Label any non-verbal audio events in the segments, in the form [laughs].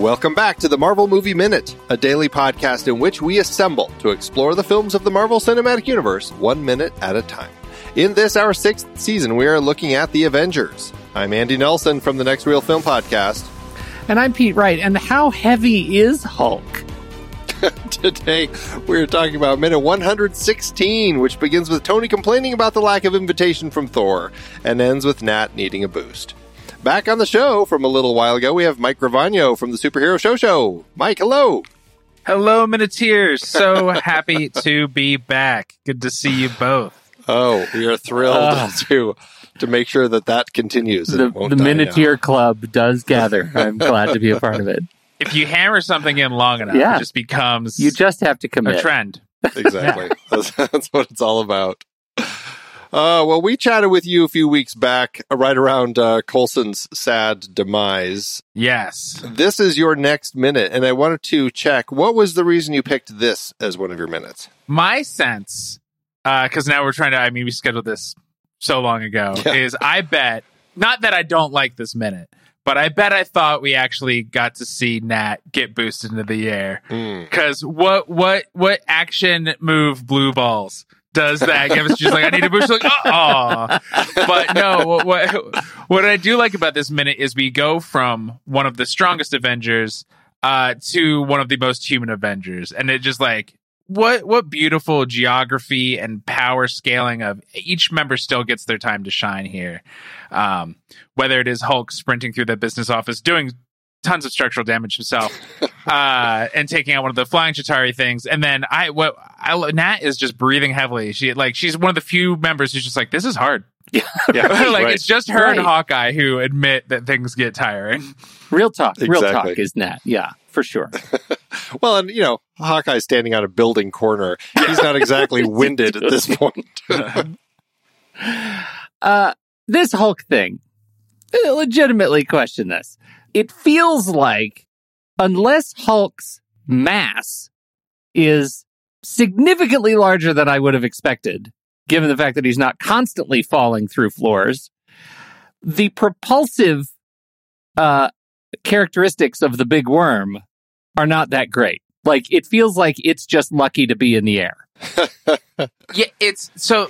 Welcome back to the Marvel Movie Minute, a daily podcast in which we assemble to explore the films of the Marvel Cinematic Universe one minute at a time. In this, our sixth season, we are looking at The Avengers. I'm Andy Nelson from the Next Reel Film Podcast. And I'm Pete Wright. And how heavy is Hulk? [laughs] Today, we're talking about minute 116, which begins with Tony complaining about the lack of invitation from Thor and ends with Nat needing a boost. Back on the show from a little while ago, we have Mike Gravagno from the Superhero Show Show. Mike, hello. Hello, Minuteers. So happy to be back. Good to see you both. Oh, we are thrilled Uh. [laughs] to to make sure that that continues. The, it the die Minuteer Club does gather. [laughs] I'm glad to be a part of it. If you hammer something in long enough, Yeah. it just becomes You just have to commit a trend. now. Exactly. [laughs] that's, that's what it's all about. Uh, well, we chatted with you a few weeks back, uh, right around uh, Coulson's sad demise. Yes. This is your next minute, and I wanted to check what was the reason you picked this as one of your minutes. My sense, because now we're trying to, I mean, we scheduled this so long ago, [laughs] Yeah. is I bet, not that I don't like this minute, but I bet I thought we actually got to see Nat get boosted into the air. Mm. Because what what what action move blue balls does that give us? She's like, I need a boost. Like, oh, but no. What, what what I do like about this minute is we go from one of the strongest Avengers uh, to one of the most human Avengers, and it just like what what beautiful geography and power scaling of each member still gets their time to shine here. Um, whether it is Hulk sprinting through the business office doing tons of structural damage himself uh, and taking out one of the flying Chitauri things. And then I, what I, Nat is just breathing heavily. She like she's one of the few members who's just like, this is hard. [laughs] Yeah, [laughs] like right. it's just her and Hawkeye who admit that things get tiring. Real talk. Real talk is Nat. Yeah, for sure. [laughs] Well, and you know, Hawkeye's standing on a building corner. He's not exactly winded at this point. Uh, this Hulk thing, I legitimately question this. It feels like unless Hulk's mass is significantly larger than I would have expected, given the fact that he's not constantly falling through floors, the propulsive uh, characteristics of the big worm are not that great. Like it feels like it's just lucky to be in the air. [laughs] Yeah, it's so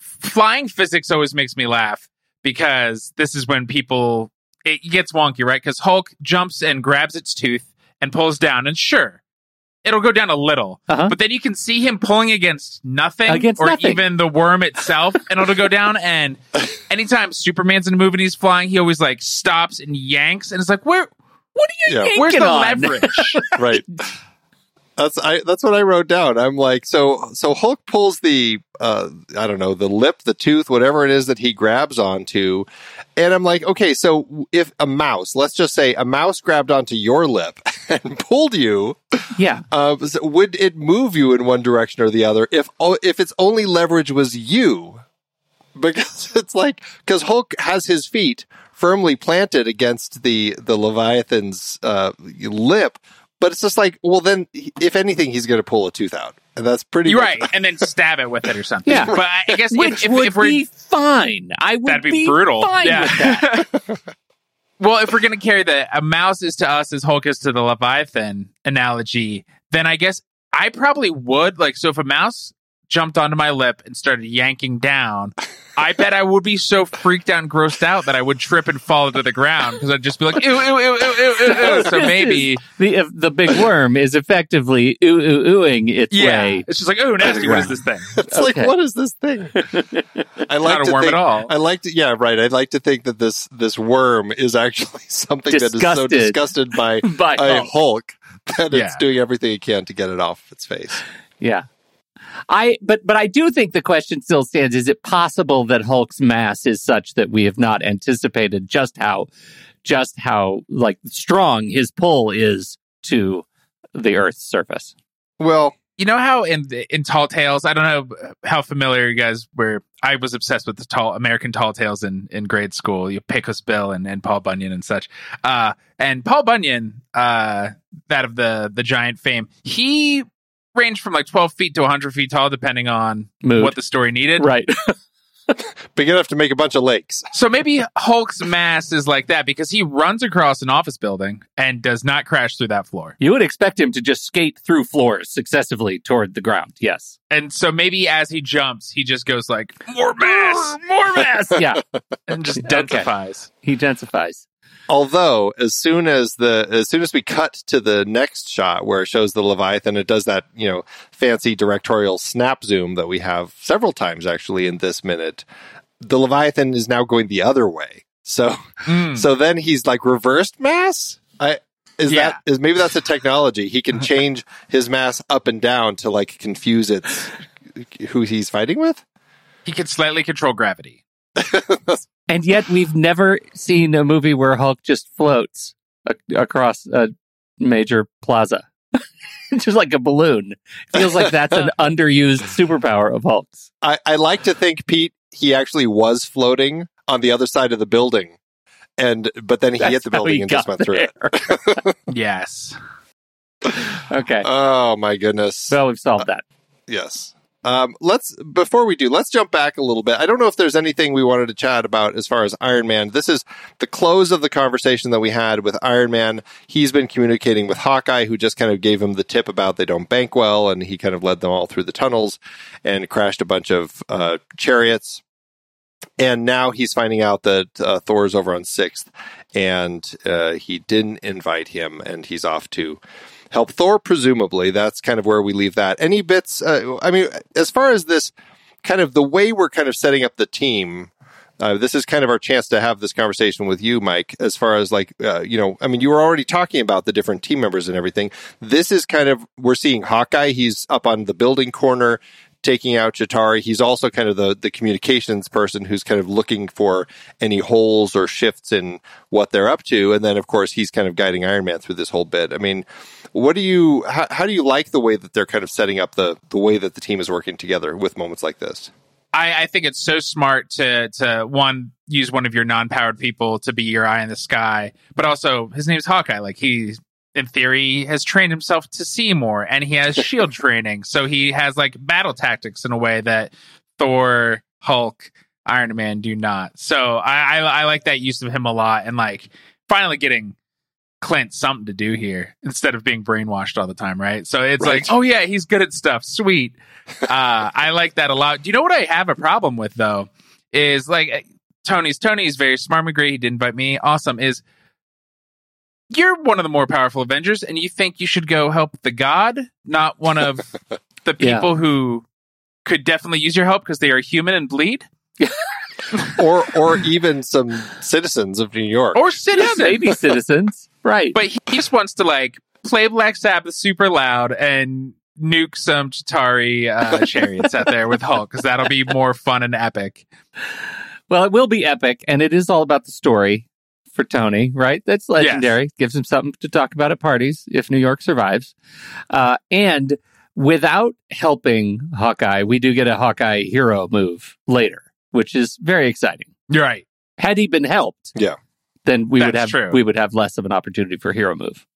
flying physics always makes me laugh because this is when people it gets wonky, right? Because Hulk jumps and grabs its tooth and pulls down, and sure, it'll go down a little, Uh-huh. but then you can see him pulling against nothing, Against or nothing. even the worm itself, and it'll go down. And [laughs] anytime Superman's in a movie and he's flying, he always like stops and yanks, and it's like, where? What are you? Yeah. Where's the on? leverage? [laughs] right. [laughs] That's I. That's what I wrote down. I'm like, so so Hulk pulls the uh I don't know the lip, the tooth, whatever it is that he grabs onto, and I'm like, okay, so if a mouse, let's just say a mouse grabbed onto your lip [laughs] and pulled you, Yeah. uh, would it move you in one direction or the other if o- if its only leverage was you? Because [laughs] it's like because Hulk has his feet firmly planted against the the Leviathan's uh, lip, but it's just like, well, then if anything, he's going to pull a tooth out, and that's pretty You're much- right, and then [laughs] stab it with it or something. Yeah. but I I guess if, Which if, would if we're be fine. I would That'd be, brutal. fine yeah. with that. [laughs] [laughs] well, if we're gonna carry the a mouse is to us as Hulk is to the Leviathan analogy, then I guess I probably would like. So if a mouse jumped onto my lip and started yanking down, I bet I would be so freaked out and grossed out that I would trip and fall to the ground because I'd just be like, ew, ew, ew, ew, ew, ew, ew. [laughs] So maybe, the if the big worm is effectively ooh ooh oohing its yeah, way. it's just like, oh, nasty. What is this thing? [laughs] It's like, what is this thing? [laughs] I like Not a worm think, at all. I like to, yeah, right. I'd like to think that this this worm is actually something that is so Disgusted. disgusted by By a Hulk. Hulk that Yeah. it's doing everything it can to get it off its face. Yeah. I but but I do think the question still stands: Is it possible that Hulk's mass is such that we have not anticipated just how just how like strong his pull is to the Earth's surface? Well, you know how in in Tall Tales, I don't know how familiar you guys were. I was obsessed with the tall American Tall Tales in in grade school. You Pecos Bill and, and Paul Bunyan and such. Uh, and Paul Bunyan, uh, that of the the giant fame, he ranged from like twelve feet to hundred feet tall, depending on Mood. what the story needed. Right. [laughs] Big enough to make a bunch of lakes. So maybe Hulk's mass is like that because he runs across an office building and does not crash through that floor. You would expect him to just skate through floors successively toward the ground. Yes. And so maybe as he jumps, he just goes like, more mass, more mass, Yeah. [laughs] and just Okay. densifies. He densifies. Although, as soon as the as soon as we cut to the next shot where it shows the Leviathan, it does that you know fancy directorial snap zoom that we have several times actually in this minute. The Leviathan is now going the other way. So Mm. so then he's like reversed mass. I is Yeah. that is maybe that's a technology. He can [laughs] change his mass up and down to like confuse its who he's fighting with. He can slightly control gravity. And yet we've never seen a movie where Hulk just floats a- across a major plaza. [laughs] just like a balloon. Feels like that's an [laughs] underused superpower of Hulk's. I, I like to think Pete he actually was floating on the other side of the building, and but then he That's hit the building and just got went through it. [laughs] Yes. okay. Oh my goodness! Well, we've solved that. yes. Um, let's before we do, let's jump back a little bit. I don't know if there's anything we wanted to chat about as far as Iron Man. This is the close of the conversation that we had with Iron Man. He's been communicating with Hawkeye, who just kind of gave him the tip about they don't bank well, and he kind of led them all through the tunnels and crashed a bunch of uh, chariots. And now he's finding out that uh, Thor's over on Sixth, and uh, he didn't invite him, and he's off to help Thor. Presumably, that's kind of where we leave that. Any bits? Uh, I mean, as far as this kind of the way we're kind of setting up the team. Uh, this is kind of our chance to have this conversation with you, Mike. As far as like, uh, you know, I mean, you were already talking about the different team members and everything. This is kind of we're seeing Hawkeye. He's up on the building corner taking out Chitauri. He's also kind of the the communications person who's kind of looking for any holes or shifts in what they're up to. And then, of course, he's kind of guiding Iron Man through this whole bit. I mean, what do you how, how do you like the way that they're kind of setting up the the way that the team is working together with moments like this? I, I think it's so smart to to one use one of your non-powered people to be your eye in the sky, but also his name's Hawkeye. Like he, in theory, has trained himself to see more, and he has shield [laughs] training, so he has like battle tactics in a way that Thor, Hulk, Iron Man do not. So I, I I like that use of him a lot, and like finally getting Clint something to do here instead of being brainwashed all the time, right? So it's Right. like, oh yeah, he's good at stuff. Sweet. [laughs] Uh, I like that a lot. Do you know what I have a problem with though? Is like Tony's Tony's very smart. Agree. He didn't invite me. Awesome. Is you're one of the more powerful Avengers, and you think you should go help the God, not one of [laughs] the Yeah. people who could definitely use your help because they are human and bleed, [laughs] or or even some citizens of New York. or Yeah, citizens. maybe citizens. [laughs] Right. But he just wants to like play Black Sabbath super loud and nuke some Chitauri uh, chariots out there with Hulk because that'll be more fun and epic. Well, it will be epic, and it is all about the story for Tony, right? That's legendary. Gives him something to talk about at parties if New York survives. Uh, and without helping Hawkeye, we do get a Hawkeye hero move later, which is very exciting. You're right. Had he been helped, Yeah. then we would have true. we would have less of an opportunity for hero move.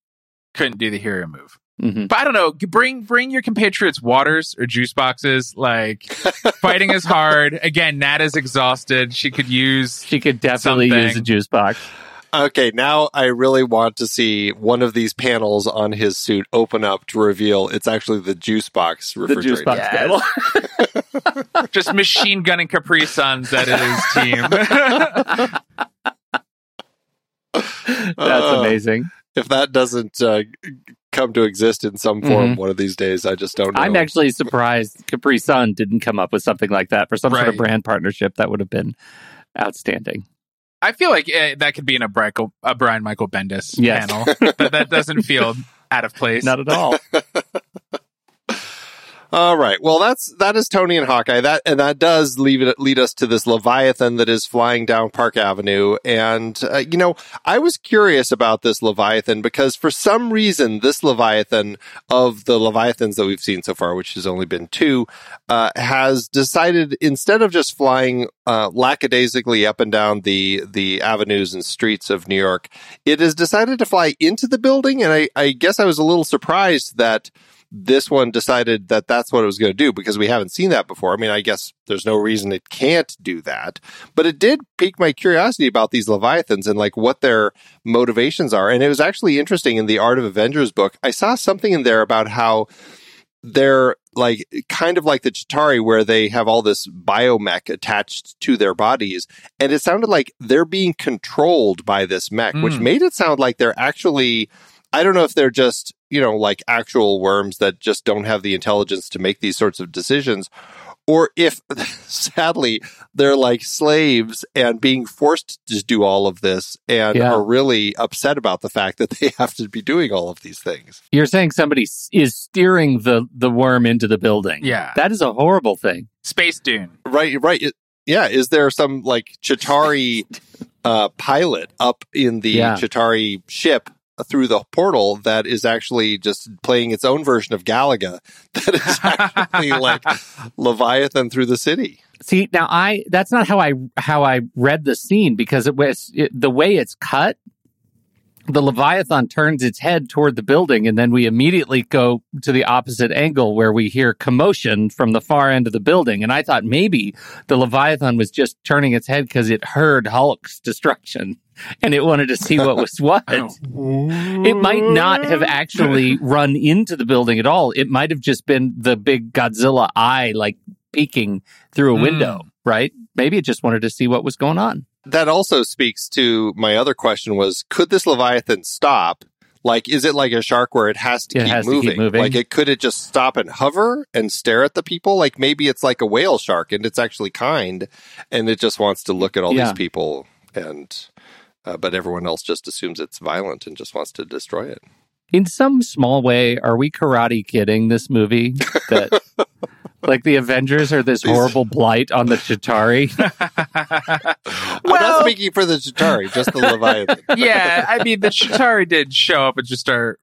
Couldn't do the hero move. hmm But I don't know. Bring bring your compatriots waters or juice boxes. Like fighting is hard. [laughs] Again, Nat is exhausted. She could use. She could definitely Something. use a juice box. Okay, now I really want to see one of these panels on his suit open up to reveal it's actually the juice box refrigerator. The refrigerator. juice box Yes. panel. [laughs] just machine gunning Capri Suns at his team. [laughs] That's Uh, amazing. If that doesn't uh, come to exist in some form one of these days, I just don't know. I'm actually surprised Capri Sun didn't come up with something like that for some sort of brand partnership. That would have been outstanding. I feel like uh, that could be in a, Brico, a Brian Michael Bendis Yes. panel. that, that doesn't feel [laughs] out of place. Not at all. [laughs] All right. Well, that's that is Tony and Hawkeye. That and that does leave it lead us to this Leviathan that is flying down Park Avenue. And uh, you know, I was curious about this Leviathan because for some reason, this Leviathan of the Leviathans that we've seen so far, which has only been two, uh, has decided instead of just flying uh, lackadaisically up and down the the avenues and streets of New York, it has decided to fly into the building. And I, I guess I was a little surprised that this one decided that that's what it was going to do because we haven't seen that before. I mean, I guess there's no reason it can't do that, but it did pique my curiosity about these Leviathans and like what their motivations are. And it was actually interesting in the Art of Avengers book. I saw something in there about how they're like kind of like the Chitauri, where they have all this biomech attached to their bodies. And it sounded like they're being controlled by this mech, which Mm. made it sound like they're actually, I don't know if they're just, you know, like actual worms that just don't have the intelligence to make these sorts of decisions. Or if [laughs] sadly they're like slaves and being forced to do all of this and Yeah. are really upset about the fact that they [laughs] have to be doing all of these things. You're saying somebody is steering the the worm into the building. Yeah. That is a horrible thing. Space Dune. Right, right. It- yeah, is there some like Chitauri [laughs] uh, pilot up in the Yeah. Chitauri ship through the portal that is actually just playing its own version of Galaga [laughs] that is actually like Leviathan through the city? See, now I that's not how I how I read the scene because it was it, the way it's cut. The Leviathan turns its head toward the building, and then we immediately go to the opposite angle where we hear commotion from the far end of the building. And I thought maybe the Leviathan was just turning its head because it heard Hulk's destruction and it wanted to see what was [laughs] what. It might not have actually run into the building at all. It might have just been the big Godzilla eye, like peeking through a Mm. window, right? Maybe it just wanted to see what was going on. That also speaks to my other question was could this Leviathan stop? Like, is it like a shark where it has to, It keep, has to keep moving? moving. Like, it could it just stop and hover and stare at the people? Like, maybe it's like a whale shark and it's actually kind and it just wants to look at all Yeah. these people and, uh, but everyone else just assumes it's violent and just wants to destroy it. In some small way, are we karate kidding this movie? That [laughs] like the Avengers are this horrible blight on the Chitauri? [laughs] I'm Well- not speaking for the Chitauri, just the Leviathan. [laughs] yeah, I mean the Chitauri did show up and just start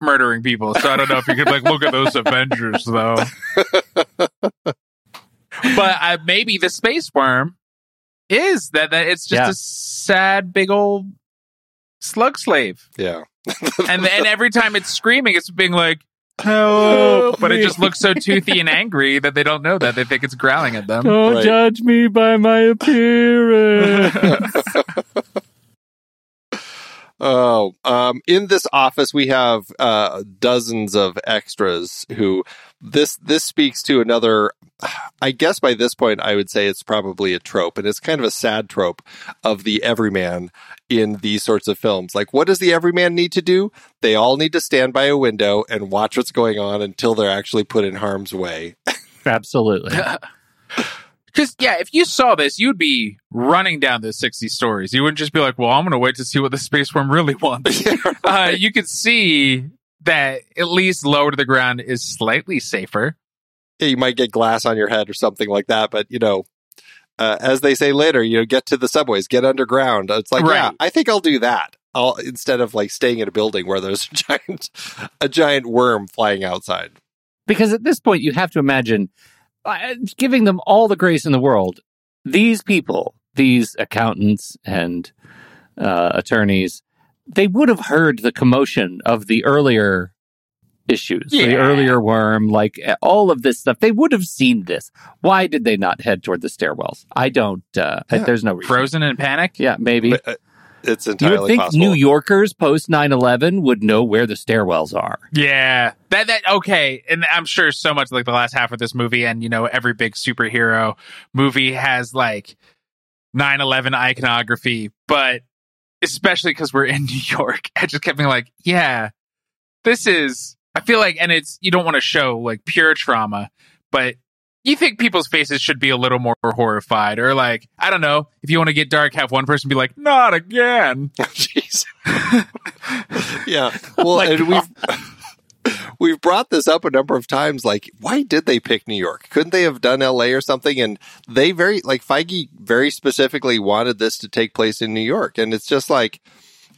murdering people. So I don't know if you could like look at those Avengers though. but uh, maybe the space worm is that, that it's just Yeah. a sad big old slug slave, Yeah. [laughs] and and every time it's screaming, it's being like. Help! But it just looks so toothy and angry that they don't know that. They think it's growling at them. Don't Right. judge me by my appearance. [laughs] Oh, um, in this office we have uh, dozens of extras who this this speaks to another. I guess by this point I would say it's probably a trope, and it's kind of a sad trope of the everyman in these sorts of films. Like, what does the everyman need to do? They all need to stand by a window and watch what's going on until they're actually put in harm's way. [laughs] Absolutely. [laughs] Because yeah, if you saw this, you'd be running down those sixty stories. You wouldn't just be like, "Well, I'm going to wait to see what the space worm really wants." [laughs] uh, you could see that at least lower to the ground is slightly safer. Yeah, you might get glass on your head or something like that, but you know. Uh, as they say later, you know, get to the subways, get underground. It's like, yeah, I think I'll do that. I'll instead of like staying in a building where there's [laughs] a giant, a giant worm flying outside. because at this point you have to imagine uh, giving them all the grace in the world these people these accountants and uh, attorneys they would have heard the commotion of the earlier issues the earlier worm like uh, all of this stuff. They would have seen this. Why did they not head toward the stairwells? I don't uh, I- Yeah. there's no reason. Frozen in panic. yeah maybe. But, uh, it's you would think possible. new yorkers post 9-11 would know where the stairwells are. Yeah, that that okay, and I'm sure so much like the last half of this movie, and you know every big superhero movie has like 9/11 iconography, but especially because we're in [laughs] New York, I just kept being like, yeah, this is. I feel like, and it's you don't want to show like pure trauma, but you think people's faces should be a little more horrified, or like I don't know, if you want to get dark, have one person be like, not again. [laughs] Jeez. [laughs] yeah. Well, my and we've we've brought this up a number of times. Like, why did they pick New York? Couldn't they have done L.A. or something? And they very like Feige very specifically wanted this to take place in New York, and it's just like.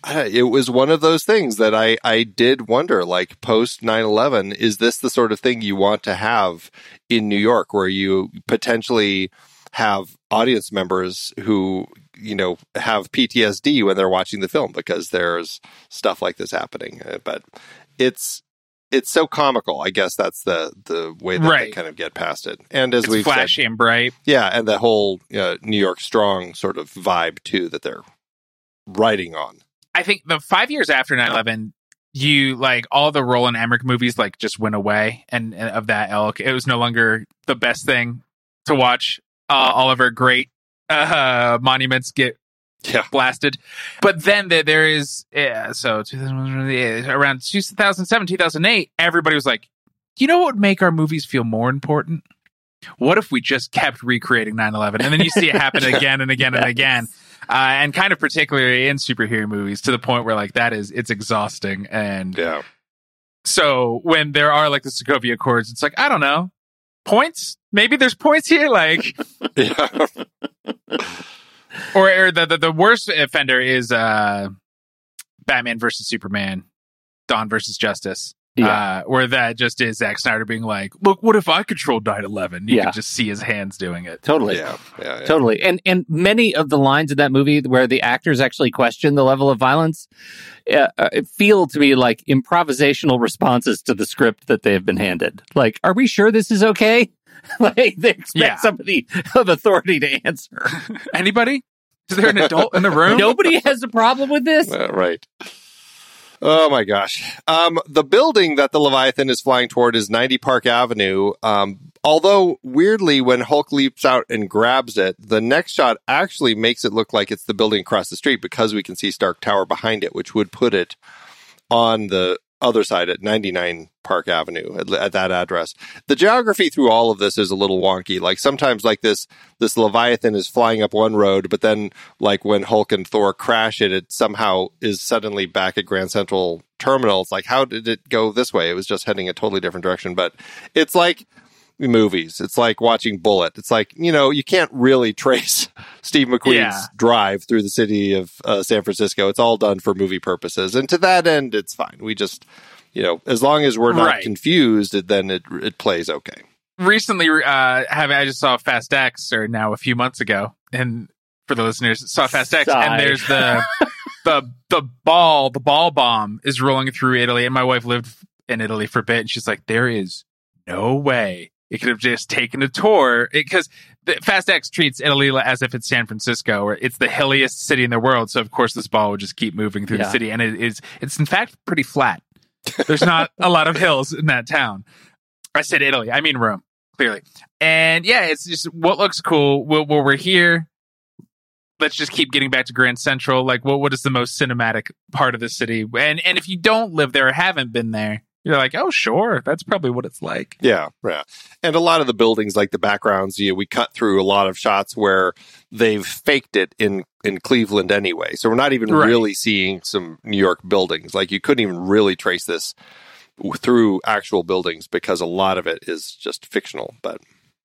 It was one of those things that I, I did wonder, like post 9 11, is this the sort of thing you want to have in New York where you potentially have audience members who you know have PTSD when they're watching the film because there's stuff like this happening. Uh, But it's it's so comical. I guess that's the the way that they kind of get past it. And as said, flashy and bright. yeah, and the whole uh, New York strong sort of vibe too that they're writing on. I think the five years after 9-11, you like all the Roland Emmerich movies like just went away and, and of that ilk. It was no longer the best thing to watch. Uh, all of our great uh, monuments get Yeah. blasted. But then there, there is, yeah, so around 2007, 2008, everybody was like, you know what would make our movies feel more important? What if we just kept recreating 9 11? And then you see it happen [laughs] again and again and again. Uh, and kind of particularly in superhero movies to the point where like that is it's exhausting and Yeah. so when there are like the Sokovia Accords it's like I don't know points maybe there's points here like [laughs] Yeah. Or, or the, the the worst offender is uh Batman versus Superman Dawn versus Justice Yeah. uh, where that just is Zack Snyder being like look what if I controlled 9/11 you Yeah. can just see his hands doing it totally. yeah. Yeah. yeah. Totally. And and many of the lines in that movie where the actors actually question the level of violence uh, uh, feel to me like improvisational responses to the script that they have been handed. Like, are we sure this is okay? [laughs] like they expect Yeah. somebody of authority to answer. [laughs] anybody is there an adult in the room Nobody has a problem with this. Uh, right. Oh my gosh. Um, the building that the Leviathan is flying toward is 90 Park Avenue. Um, although weirdly, when Hulk leaps out and grabs it, the next shot actually makes it look like it's the building across the street because we can see Stark Tower behind it, which would put it on the other side at 99 Park Avenue at, at that address. The geography through all of this is a little wonky. Like sometimes like this this Leviathan is flying up one road, but then like when Hulk and Thor crash it, it somehow is suddenly back at Grand Central Terminal. It's like how did it go this way? It was just heading a totally different direction. But it's like movies. It's like watching Bullet. It's like, you know, you can't really [laughs] trace Steve McQueen's Yeah. drive through the city of uh, San Francisco. It's all done for movie purposes. And to that end, it's fine. We just, you know, as long as we're not Right. confused, then it, it plays okay. recently uh have I just saw Fast X or now a few months ago and for the listeners saw Fast X Sigh. and there's the [laughs] the the ball the ball bomb is rolling through Italy and my wife lived in Italy for a bit and she's like there is no way it could have just taken a tour because Fast X treats Italy as if it's San Francisco or it's the hilliest city in the world so of course this ball would just keep moving through Yeah. the city and it is it's in fact pretty flat there's not a lot of hills in that town I said Italy I mean Rome clearly. And yeah, it's just what looks cool. Well, well, we're here. Let's just keep getting back to Grand Central. Like, what what is the most cinematic part of the city? And and if you don't live there or haven't been there, you're like, oh, sure, that's probably what it's like. Yeah, yeah. And a lot of the buildings, like the backgrounds, you know, we cut through a lot of shots where they've faked it in in Cleveland anyway. So we're not even Right. really seeing some New York buildings. Like you couldn't even really trace this through actual buildings because a lot of it is just fictional. But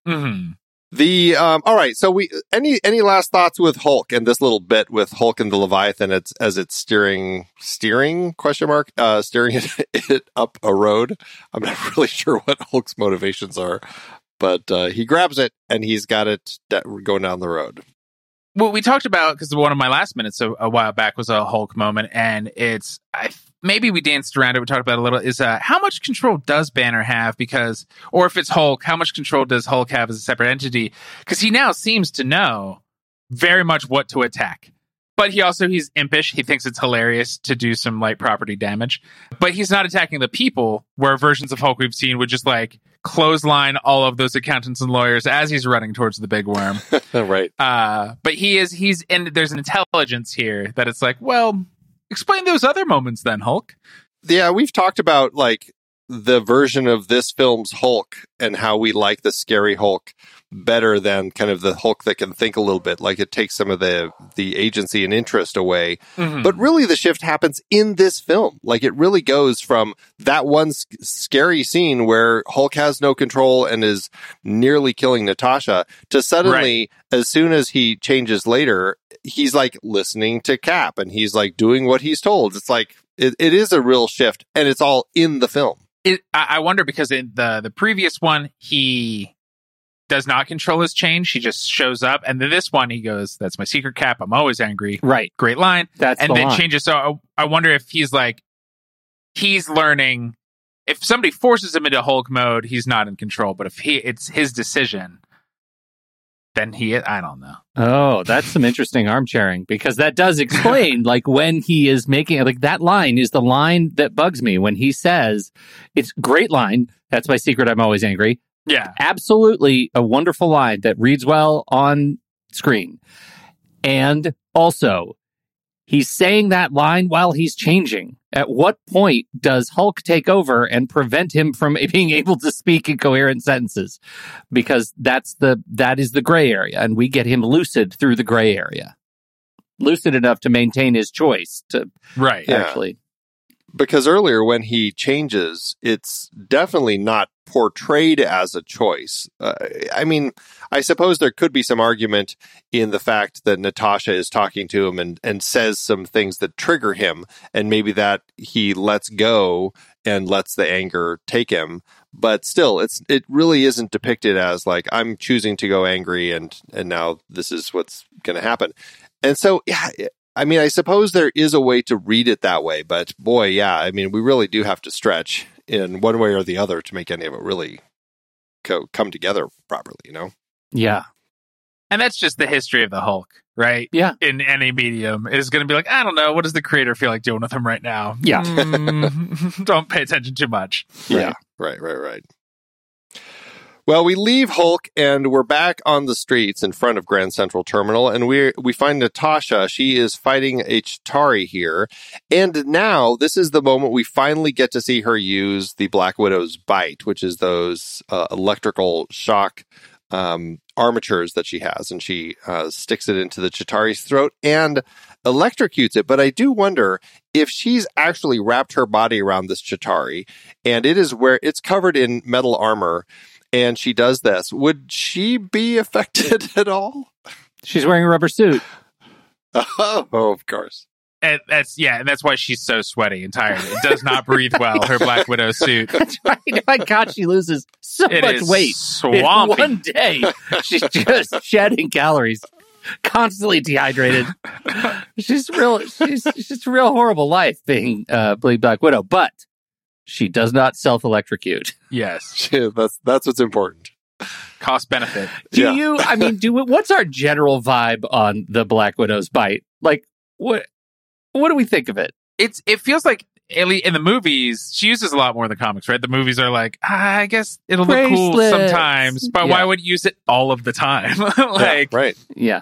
hmm the um, all right. So we any any last thoughts with Hulk and this little bit with Hulk and the Leviathan? It's as it's steering steering question mark uh, steering [laughs] it, it up a road. I'm not [laughs] really sure what Hulk's motivations are, but uh, he grabs it and he's got it going down the road. Well, we talked about because one of my last minutes a, a while back was a Hulk moment, and it's I maybe we danced around it. We talked about it a little. Is uh, how much control does Banner have? Because, or if it's Hulk, how much control does Hulk have as a separate entity? Because he now seems to know very much what to attack. But he also he's impish. He thinks it's hilarious to do some light property damage. But he's not attacking the people. Where versions of Hulk we've seen would just like clothesline all of those accountants and lawyers as he's running towards the big worm. [laughs] right. Uh, but he is he's and there's an intelligence here that it's like, well, explain those other moments then, Hulk. Yeah, we've talked about like the version of this film's Hulk and how we like the scary Hulk better than kind of the Hulk that can think a little bit. Like it takes some of the the agency and interest away. Mm-hmm. But really, the shift happens in this film. Like it really goes from that one scary scene where Hulk has no control and is nearly killing Natasha to suddenly, as soon as he changes later, he's like listening to Cap and he's like doing what he's told. It's like it, it is a real shift, and it's all in the film. it, I, I wonder because in the the previous one he does not control his change. He just shows up, and then this one he goes, "That's my secret cap. I'm always angry." Right. Great line, That's and the then line. changes. So I, I wonder if he's like he's learning if somebody forces him into Hulk mode, he's not in control. But if he it's his decision, then he I don't know. Oh, that's some interesting armchairing because that does explain [laughs] like when he is making like that line is the line that bugs me when he says it's great line. That's my secret. I'm always angry. Yeah. Absolutely a wonderful line that reads well on screen. And also, he's saying that line while he's changing. At what point does Hulk take over and prevent him from [laughs] being able to speak in coherent sentences? Because that's the that is the gray area, and we get him lucid through the gray area, lucid enough to maintain his choice to Right. Yeah. actually. because earlier when he changes, it's definitely not portrayed as a choice. Uh, I mean, I suppose there could be some argument in the fact that Natasha is talking to him and, and says some things that trigger him, and maybe that he lets go and lets the anger take him. But still, it's it really isn't depicted as like I'm choosing to go angry and and now this is what's going to happen. And so, yeah, I mean, I suppose there is a way to read it that way, but boy, yeah, I mean, we really do have to stretch in one way or the other to make any of it really co- come together properly, you know? Yeah. And that's just the history of the Hulk, right? Yeah. In any medium is going to be like, I don't know, what does the creator feel like doing with him right now? Yeah. Mm, [laughs] don't pay attention too much. Yeah, right, right, right. Well, we leave Hulk and we're back on the streets in front of Grand Central Terminal, and we we find Natasha. She is fighting a Chitauri here, and now this is the moment we finally get to see her use the Black Widow's bite, which is those uh, electrical shock um, armatures that she has, and she uh, sticks it into the Chitauri's throat and electrocutes it. But I do wonder if she's actually wrapped her body around this Chitauri, and it is where it's covered in metal armor and she does this, would she be affected [laughs] at all? She's wearing a rubber suit. [laughs] Oh, of course. And that's yeah, and that's why she's so sweaty and tired. It does not breathe well. Her Black Widow suit. That's [laughs] right. My God, she loses so It much is weight. In one day, she's just shedding calories, constantly dehydrated. She's real. She's, she's just a real horrible life being uh, Bleed Black Widow, but she does not self electrocute. [laughs] Yes, that's that's what's important. cost benefit. Do Yeah. you? I mean, do what's our general vibe on the Black Widow's bite? Like, what? What do we think of it? It's it feels like at least in the movies she uses a lot more in the comics, right? The movies are like, ah, I guess it'll look cool sometimes, but Yeah. why would you use it all of the time? [laughs] like, yeah, right. Yeah,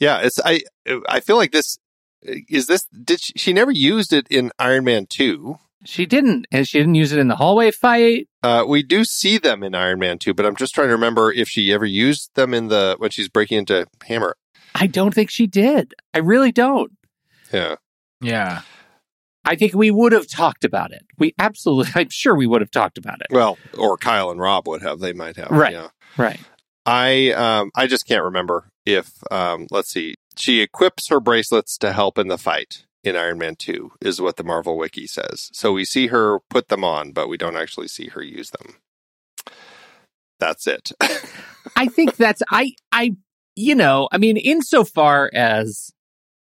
Yeah, it's I I feel like this is this did she, she never used it in Iron Man 2. She didn't, and she didn't use it in the hallway fight. Uh, we do see them in Iron Man 2, but I'm just trying to remember if she ever used them in the when she's breaking into Hammer. I don't think she did. I really don't. Yeah. yeah, I think we would have talked about it. We absolutely, [laughs] I'm sure we would have talked about it. Well, or Kyle and Rob would have. They might have. Right. Yeah. Right. I um I just can't remember if um let's see she equips her bracelets to help in the fight in Iron Man 2 is what the Marvel wiki says. So we see her put them on but we don't actually see her use them. That's it. I think [laughs] that's, I, I, you know, I mean, insofar as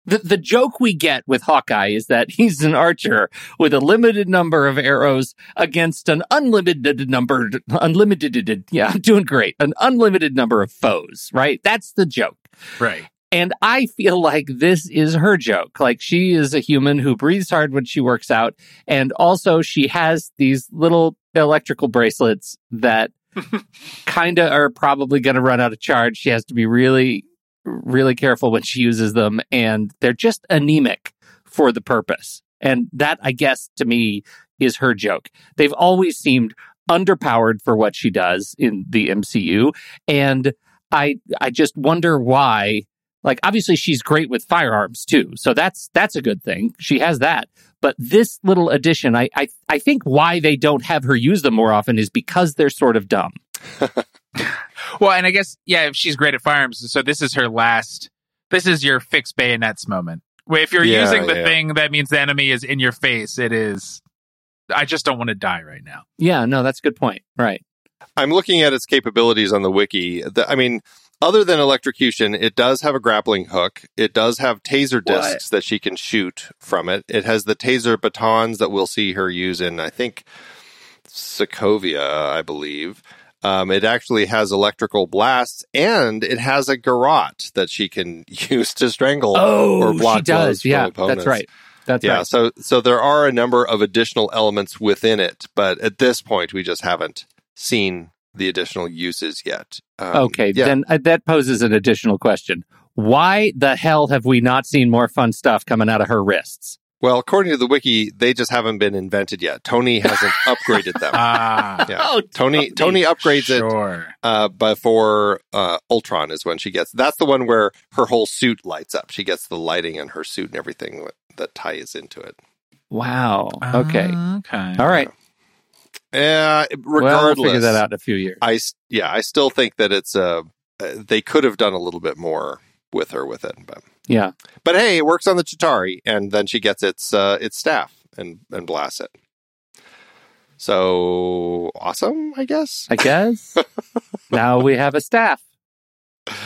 the, the joke we get with Hawkeye is that he's an archer with a limited number of arrows against an unlimited number, unlimited, yeah, I'm doing great, an unlimited number of foes, right? That's the joke. right. And I feel like this is her joke. Like she is a human who breathes hard when she works out. And also she has these little electrical bracelets that [laughs] kind of are probably going to run out of charge. She has to be really, really careful when she uses them. And they're just anemic for the purpose. And that, I guess, to me, is her joke. They've always seemed underpowered for what she does in the MCU. And I, I just wonder why like obviously she's great with firearms too. So that's that's a good thing. She has that. But this little addition, I I, I think why they don't have her use them more often is because they're sort of dumb. [laughs] Well, and I guess yeah, if she's great at firearms, so this is her last. This is your fixed bayonets moment. If you're Yeah, using the yeah. thing that means the enemy is in your face, it is. I just don't want to die right now. Yeah, no, that's a good point. Right. I'm looking at its capabilities on the wiki. The, I mean, other than electrocution, it does have a grappling hook. It does have taser What? discs that she can shoot from it. It has the taser batons that we'll see her use in, I think, Sokovia, I believe. Um, it actually has electrical blasts and it has a garrote that she can [laughs] use to strangle Oh, or block she does. Yeah, opponents. that's right. That's yeah, right. so so there are a number of additional elements within it, but at this point we just haven't seen the additional uses yet. Um, Okay, yeah. then uh, that poses an additional question. Why the hell have we not seen more fun stuff coming out of her wrists? Well, according to the wiki, they just haven't been invented yet. Tony hasn't [laughs] upgraded them. Ah, Yeah. Oh, Tony Tony upgrades it uh, before uh, Ultron is when she gets. That's the one where her whole suit lights up. She gets the lighting in her suit and everything that, that ties into it. Wow. Okay. Okay. All right. Uh, Well, we'll regardless, figure that out in a few years. I yeah, I still think that it's uh, uh, they could have done a little bit more with her with it, but Yeah. but hey, it works on the Chitauri, and then she gets its uh, its staff and and blasts it. So awesome, I guess. I guess. [laughs] now we have a staff.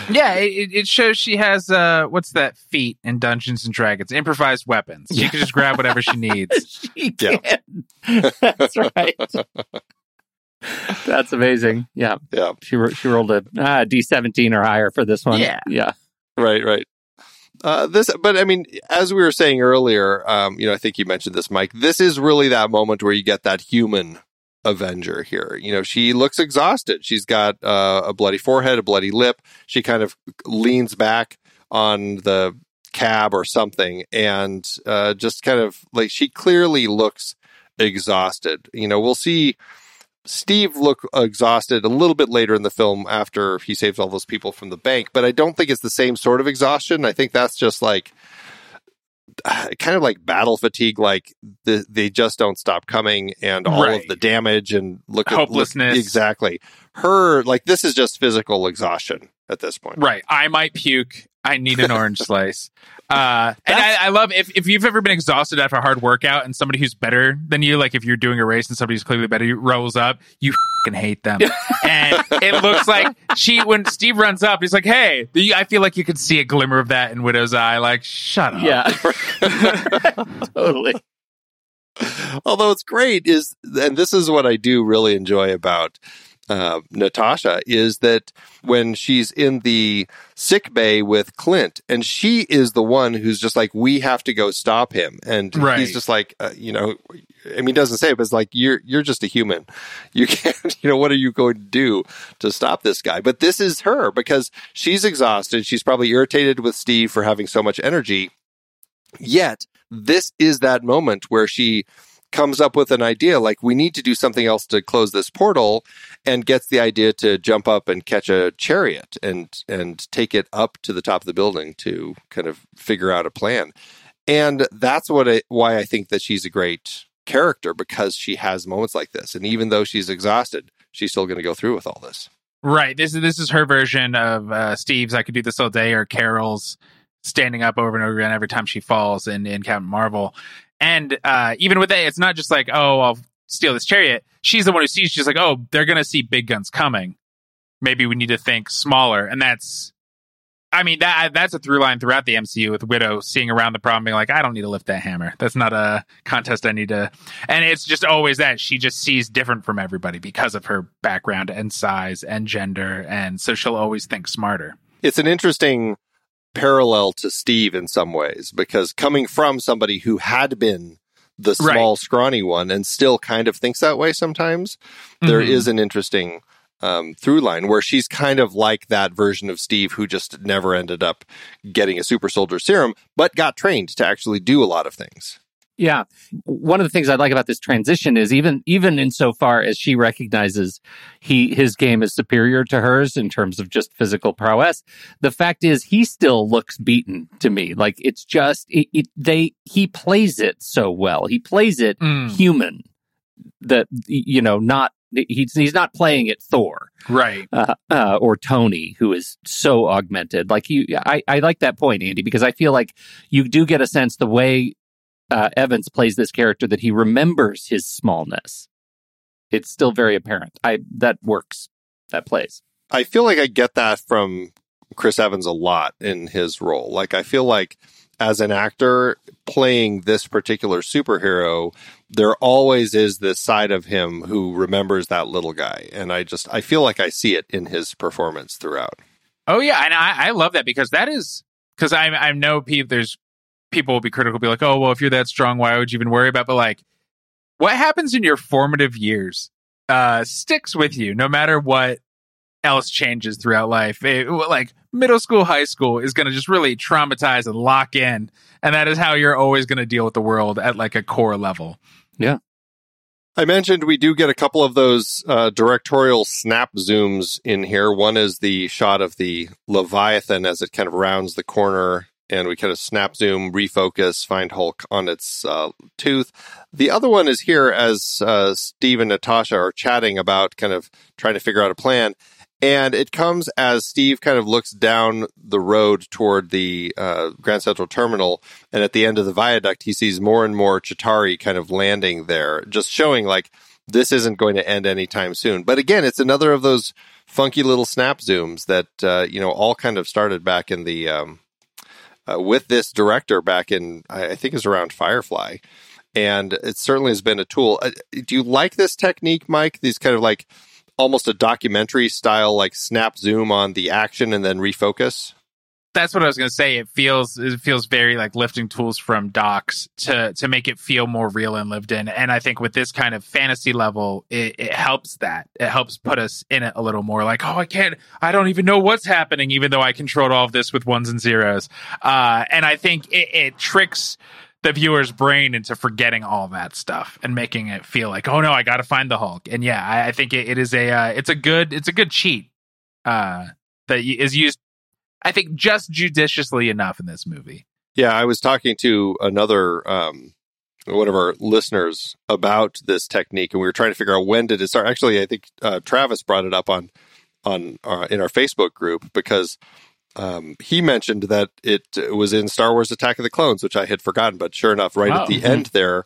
Yeah, it, it shows she has uh, what's that feat in Dungeons and Dragons? Improvised weapons. She can just grab whatever she needs. [laughs] she Yeah. can. That's right. That's amazing. Yeah. Yeah. She she rolled a ah, D17 or higher for this one. Yeah. Yeah. Right, right. Uh, this, but I mean, as we were saying earlier, um, you know, I think you mentioned this, Mike. This is really that moment where you get that human Avenger here. You know, she looks exhausted. She's got uh, a bloody forehead, a bloody lip. She kind of leans back on the cab or something, and uh, just kind of like she clearly looks exhausted. You know, we'll see. Steve look exhausted a little bit later in the film after he saves all those people from the bank, but I don't think it's the same sort of exhaustion. I think that's just like [sighs] kind of like battle fatigue, like the, they just don't stop coming, and all Right. of the damage and look at look- Hopelessness. exactly. Her like this is just physical exhaustion at this point. Right. I might puke. I need an orange [laughs] slice. Uh, and I, I love if, if you've ever been exhausted after a hard workout and somebody who's better than you, like if you're doing a race and somebody who's clearly better you rolls up, you fucking hate them. [laughs] and it looks like she, when Steve runs up, he's like, hey, I feel like you could see a glimmer of that in Widow's eye. Like, shut up. Yeah. [laughs] [laughs] totally. Although it's great is, and this is what I do really enjoy about uh, Natasha is that when she's in the sick bay with Clint, and she is the one who's just like, we have to go stop him, and Right. he's just like, uh, you know, I mean, he doesn't say it, but it's like you're you're just a human. You [laughs] can't, you know, what are you going to do to stop this guy? But this is her because she's exhausted. She's probably irritated with Steve for having so much energy. Yet this is that moment where she comes up with an idea like we need to do something else to close this portal and gets the idea to jump up and catch a chariot and and take it up to the top of the building to kind of figure out a plan and that's what I, why I think that she's a great character because she has moments like this and even though she's exhausted she's still going to go through with all this Right. This is this is her version of uh, Steve's "I could do this all day" or Carol's standing up over and over again every time she falls in in Captain Marvel. And uh, even with that, it's not just like, "Oh, I'll steal this chariot." She's the one who sees. She's like, "Oh, they're gonna see big guns coming. Maybe we need to think smaller." And that's, I mean, that that's a through line throughout the MCU with Widow seeing around the problem, being like, "I don't need to lift that hammer. That's not a contest I need to." And it's just always that she just sees different from everybody because of her background and size and gender, and so she'll always think smarter. it's an interesting parallel to Steve in some ways because coming from somebody who had been the Right. small, scrawny one and still kind of thinks that way sometimes, there Mhm. is an interesting um, through line where she's kind of like that version of Steve who just never ended up getting a super soldier serum, but got trained to actually do a lot of things. Yeah. One of the things I like about this transition is even even insofar as she recognizes he his game is superior to hers in terms of just physical prowess, the fact is he still looks beaten to me. Like it's just it, it they he plays it so well. He plays it Mm, human. That you know, not he's he's not playing it Thor right. uh, uh, or Tony, who is so augmented. Like you, I, I like that point, Andy, because I feel like you do get a sense the way uh, Evans plays this character that he remembers his smallness. It's still very apparent. I that works. That plays. I feel like I get that from Chris Evans a lot in his role. Like I feel like as an actor playing this particular superhero, there always is this side of him who remembers that little guy. And I just, I feel like I see it in his performance throughout. Oh yeah, and I, I love that because that is because I I know people there's people will be critical, be like, oh well, if you're that strong, why would you even worry about? But like, what happens in your formative years uh, sticks with you, no matter what else changes throughout life. It, like middle school, high school is going to just really traumatize and lock in, and that is how you're always going to deal with the world at like a core level. Yeah. I mentioned we do get a couple of those uh, directorial snap zooms in here. One is the shot of the Leviathan as it kind of rounds the corner, and we kind of snap zoom, refocus, find Hulk on its uh, tooth. The other one is here as uh, Steve and Natasha are chatting about kind of trying to figure out a plan. And it comes as Steve kind of looks down the road toward the uh, Grand Central Terminal. And at the end of the viaduct, he sees more and more Chitauri kind of landing there, just showing like this isn't going to end anytime soon. But again, it's another of those funky little snap zooms that, uh, you know, all kind of started back in the, um, uh, with this director back in, I think is around Firefly. And it certainly has been a tool. Uh, do you like this technique, Mike? These kind of like, almost a documentary style, like snap zoom on the action and then refocus. That's what I was going to say. It feels it feels very like lifting tools from docs to to make it feel more real and lived in. And I think with this kind of fantasy level, it, it helps that it helps put us in it a little more. Like, oh, I can't, I don't even know what's happening, even though I controlled all of this with ones and zeros. Uh, and I think it, it tricks the viewer's brain into forgetting all that stuff and making it feel like, oh no, I got to find the Hulk. And yeah, I, I think it, it is a uh, it's a good it's a good cheat uh, that is used, I think, just judiciously enough in this movie. Yeah, I was talking to another um, one of our listeners about this technique, and we were trying to figure out when did it start. Actually, I think uh, Travis brought it up on on uh, in our Facebook group because um, he mentioned that it was in Star Wars Attack of the Clones, which I had forgotten. But sure enough, right Wow. at the end there,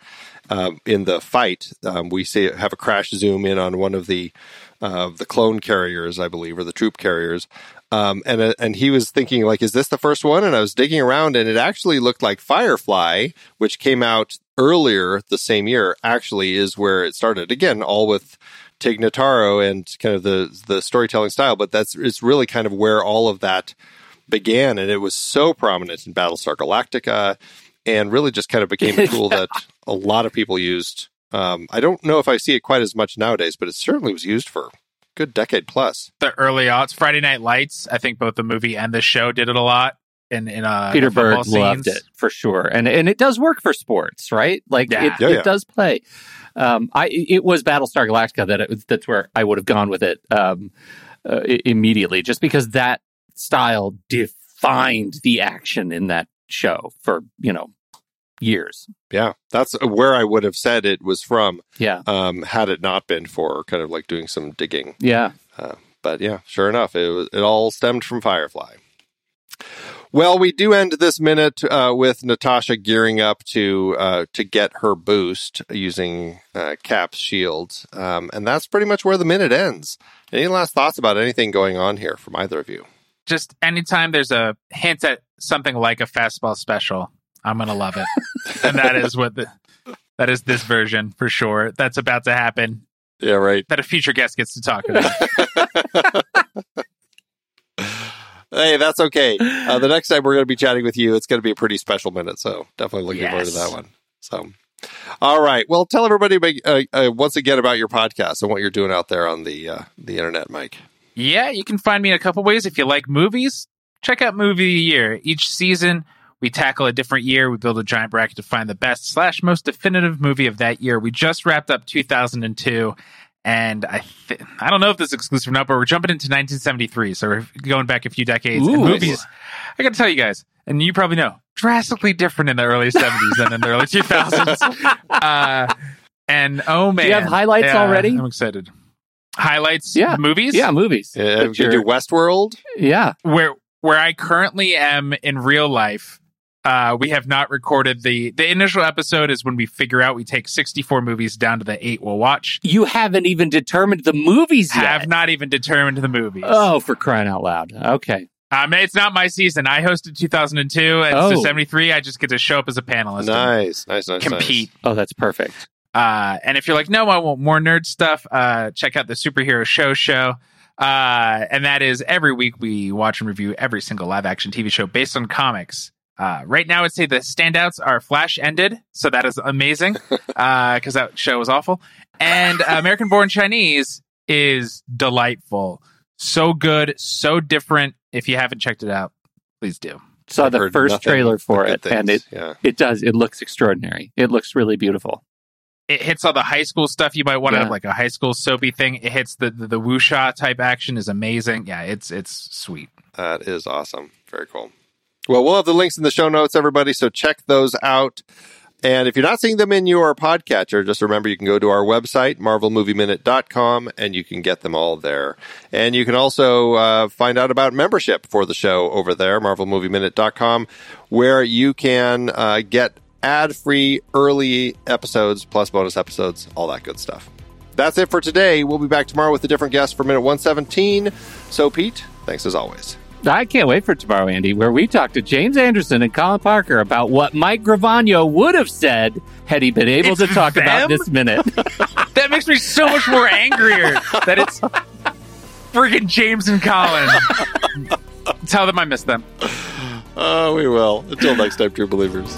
um, in the fight, um, we see have a crash zoom in on one of the uh, the clone carriers, I believe, or the troop carriers. Um, and uh, and he was thinking like, is this the first one? And I was digging around, and it actually looked like Firefly, which came out earlier the same year. Actually, is where it started. Again, all with Tig Notaro and kind of the the storytelling style, but that's it's really kind of where all of that began, and it was so prominent in Battlestar Galactica, and really just kind of became a [laughs] tool that a lot of people used. Um, I don't know if I see it quite as much nowadays, but it certainly was used for a good decade plus. The early aughts, Friday Night Lights. I think both the movie and the show did it a lot. In in uh, Peter the football Berg loved it for sure, and and it does work for sports, right? Like Yeah. it, Yeah, it yeah. does play. Um, I it was Battlestar Galactica that it, that's where I would have gone with it um, uh, immediately, just because that style defined the action in that show for you know years. Yeah, that's where I would have said it was from Yeah, um, had it not been for kind of like doing some digging. yeah. But yeah, sure enough, it was, it all stemmed from Firefly. Well, we do end this minute uh, with Natasha gearing up to uh, to get her boost using uh, Cap's shield, um, and that's pretty much where the minute ends. Any last thoughts about anything going on here from either of you? Just anytime there's a hint at something like a fastball special, I'm gonna love it, and that is what the, that is this version for sure. That's about to happen. Yeah, right. That a future guest gets to talk about. [laughs] Hey, that's okay. Uh, the next time we're going to be chatting with you, it's going to be a pretty special minute. So definitely looking forward to that one. So, all right. Well, tell everybody uh, uh, once again about your podcast and what you're doing out there on the uh, the internet, Mike. Yeah, you can find me in a couple ways. If you like movies, check out Movie of the Year. Each season, we tackle a different year. We build a giant bracket to find the best slash most definitive movie of that year. We just wrapped up 2002, and I th- I don't know if this is exclusive or not, but we're jumping into 1973, so we're going back a few decades. and Ooh. movies, I got to tell you guys, and you probably know, drastically different in the early 70s than in the early 2000s. [laughs] Uh, and oh man, you have highlights Yeah, already? I'm excited. Highlights, Yeah. movies, Yeah, movies. Uh, That's you do Westworld. yeah. where where I currently am in real life, uh, we have not recorded the the initial episode is when we figure out we take 64 movies down to the eight we'll watch. You haven't even determined the movies yet. Have not even determined the movies. Oh, for crying out loud. Okay. Um, it's not my season. I hosted 2002 and Oh. 73. I just get to show up as a panelist and Nice, nice, nice. compete. Oh, that's perfect. Uh, and if you're like, no, I want more nerd stuff, uh, check out the Superhero Show Show. Uh, and that is every week we watch and review every single live action TV show based on comics. Uh, right now, I'd say the standouts are Flash ended, so that is amazing [laughs] because that show was awful. And uh, [laughs] American Born Chinese is delightful, so good, so different. If you haven't checked it out, please do. Saw I've the first trailer for it, good and it yeah. it does. It looks extraordinary. It looks really beautiful. it hits all the high school stuff you might want to Yeah. have like a high school soapy thing. It hits the the, the wuxia type action is amazing. Yeah, it's it's sweet. That is awesome. Very cool. Well, we'll have the links in the show notes, everybody. So check those out. And if you're not seeing them in your podcatcher, just remember you can go to our website, marvelmovieminute.com, and you can get them all there. And you can also uh, find out about membership for the show over there, marvelmovieminute.com, where you can uh, get ad free early episodes plus bonus episodes, all that good stuff. That's it for today. We'll be back tomorrow with a different guest for minute 117. So, Pete, thanks as always. I can't wait for tomorrow, Andy, where we talk to James Anderson and Colin Parker about what Mike Gravagno would have said had he been able It's to talk about this minute. [laughs] [laughs] That makes me so much more angrier that it's freaking James and Colin. Tell them I miss them. Oh, we will. Until next time, true believers.